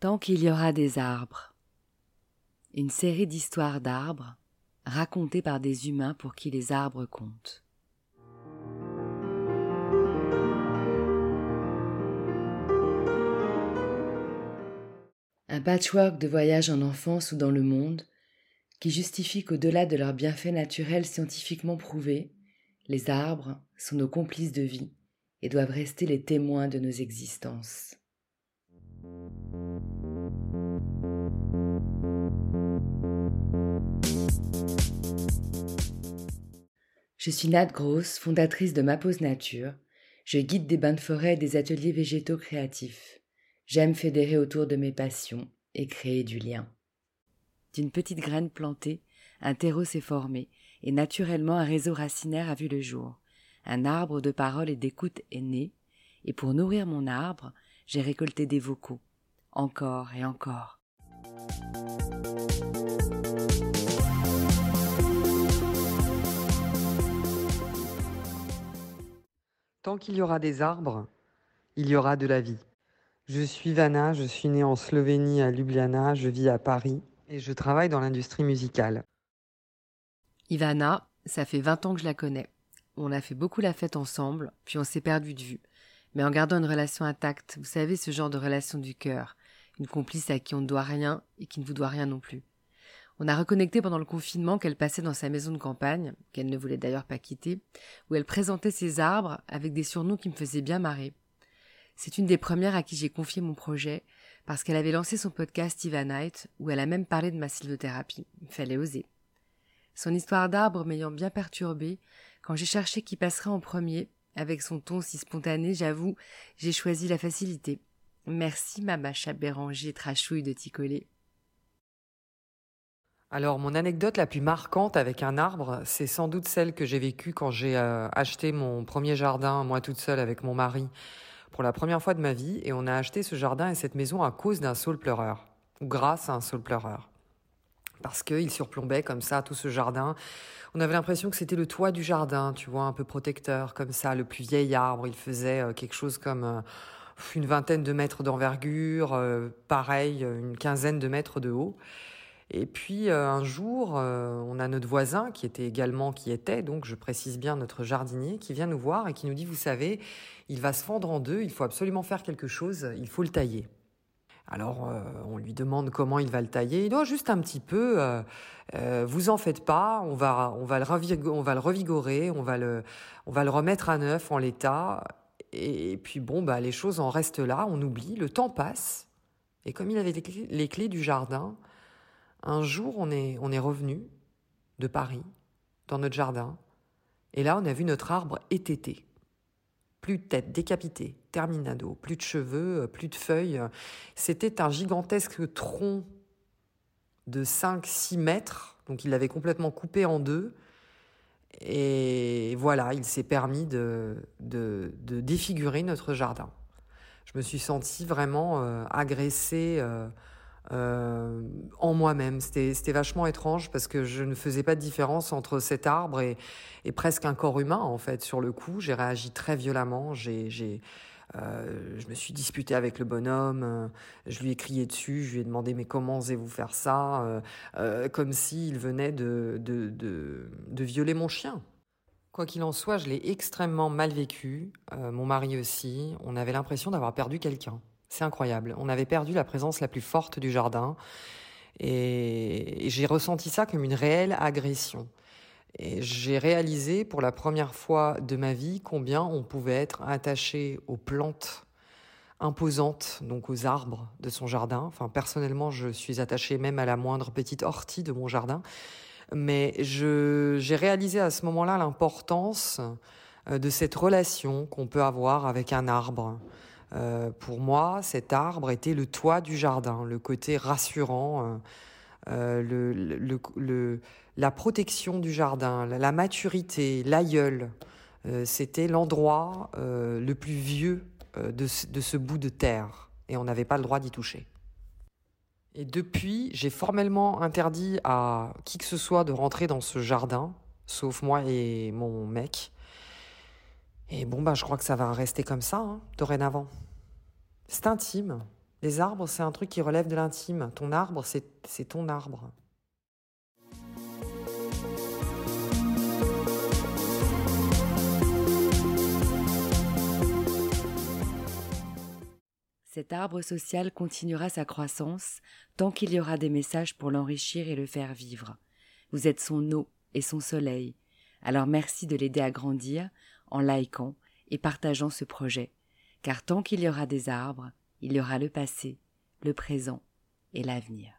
Tant qu'il y aura des arbres. Une série d'histoires d'arbres racontées par des humains pour qui les arbres comptent. Un patchwork de voyages en enfance ou dans le monde qui justifie qu'au-delà de leurs bienfaits naturels scientifiquement prouvés, les arbres sont nos complices de vie et doivent rester les témoins de nos existences. Je suis Nat Gross, fondatrice de Ma Pause Nature. Je guide des bains de forêt et des ateliers végétaux créatifs. J'aime fédérer autour de mes passions et créer du lien. D'une petite graine plantée, un terreau s'est formé, et naturellement un réseau racinaire a vu le jour. Un arbre de parole et d'écoute est né, et pour nourrir mon arbre, j'ai récolté des vocaux, encore et encore. Tant qu'il y aura des arbres, il y aura de la vie. Je suis Vanna, je suis née en Slovénie à Ljubljana, je vis à Paris et je travaille dans l'industrie musicale. Ivana, ça fait 20 ans que je la connais. On a fait beaucoup la fête ensemble, puis on s'est perdu de vue. Mais en gardant une relation intacte, vous savez, ce genre de relation du cœur, une complice à qui on ne doit rien et qui ne vous doit rien non plus. On a reconnecté pendant le confinement qu'elle passait dans sa maison de campagne, qu'elle ne voulait d'ailleurs pas quitter, où elle présentait ses arbres avec des surnoms qui me faisaient bien marrer. C'est une des premières à qui j'ai confié mon projet, parce qu'elle avait lancé son podcast Night, où elle a même parlé de ma sylvothérapie. Il fallait oser. Son histoire d'arbre m'ayant bien perturbée, quand j'ai cherché qui passerait en premier, avec son ton si spontané, j'avoue, j'ai choisi la facilité. Merci ma Macha Béranger trachouille de t'y coller. Alors mon anecdote la plus marquante avec un arbre, c'est sans doute celle que j'ai vécue quand j'ai euh, acheté mon premier jardin, moi toute seule avec mon mari, pour la première fois de ma vie, et on a acheté ce jardin et cette maison à cause d'un saule pleureur, ou grâce à un saule pleureur parce qu'il surplombait comme ça tout ce jardin. On avait l'impression que c'était le toit du jardin, tu vois, un peu protecteur, comme ça, le plus vieil arbre. Il faisait euh, quelque chose comme euh, une vingtaine de mètres d'envergure, pareil, une quinzaine de mètres de haut. Et puis un jour, on a notre voisin qui était également, qui était, donc je précise bien notre jardinier, qui vient nous voir et qui nous dit, vous savez, il va se fendre en deux, il faut absolument faire quelque chose, il faut le tailler. Alors euh, on lui demande comment il va le tailler. Il doit juste un petit peu. Euh, euh, vous en faites pas. On va on va le on va le revigorer. On va le on va le remettre à neuf en l'état. Et, puis bon bah les choses en restent là. On oublie. Le temps passe. Et comme il avait les clés, du jardin, un jour on est revenu de Paris dans notre jardin. Et là on a vu notre arbre étété plus de tête, décapité, terminado, plus de cheveux, euh, plus de feuilles. C'était un gigantesque tronc de 5-6 mètres, donc il l'avait complètement coupé en deux. Et voilà, il s'est permis de, de, défigurer notre jardin. Je me suis sentie vraiment euh, agressée. Euh, euh, en moi-même. C'était vachement étrange parce que je ne faisais pas de différence entre cet arbre et, et presque un corps humain en fait. Sur le coup, j'ai réagi très violemment. J'ai euh, je me suis disputée avec le bonhomme, euh, je lui ai crié dessus, je lui ai demandé mais comment osez-vous faire ça Comme s'il venait de, de, de, violer mon chien. Quoi qu'il en soit, je l'ai extrêmement mal vécu, mon mari aussi, on avait l'impression d'avoir perdu quelqu'un. C'est incroyable. On avait perdu la présence la plus forte du jardin. Et, j'ai ressenti ça comme une réelle agression. Et j'ai réalisé pour la première fois de ma vie combien on pouvait être attaché aux plantes imposantes, donc aux arbres de son jardin. Enfin, personnellement, je suis attachée même à la moindre petite ortie de mon jardin. Mais j'ai réalisé à ce moment-là l'importance euh, de cette relation qu'on peut avoir avec un arbre. Euh, pour moi, cet arbre était le toit du jardin, le côté rassurant, euh, euh, la protection du jardin, la, maturité, l'aïeul. C'était l'endroit le plus vieux de ce bout de terre et on n'avait pas le droit d'y toucher. Et depuis, j'ai formellement interdit à qui que ce soit de rentrer dans ce jardin, sauf moi et mon mec. Et bon, bah, je crois que ça va rester comme ça, hein, dorénavant. C'est intime. Les arbres, c'est un truc qui relève de l'intime. Ton arbre, c'est ton arbre. Cet arbre social continuera sa croissance tant qu'il y aura des messages pour l'enrichir et le faire vivre. Vous êtes son eau et son soleil. Alors merci de l'aider à grandir en likant et partageant ce projet, car tant qu'il y aura des arbres, il y aura le passé, le présent et l'avenir.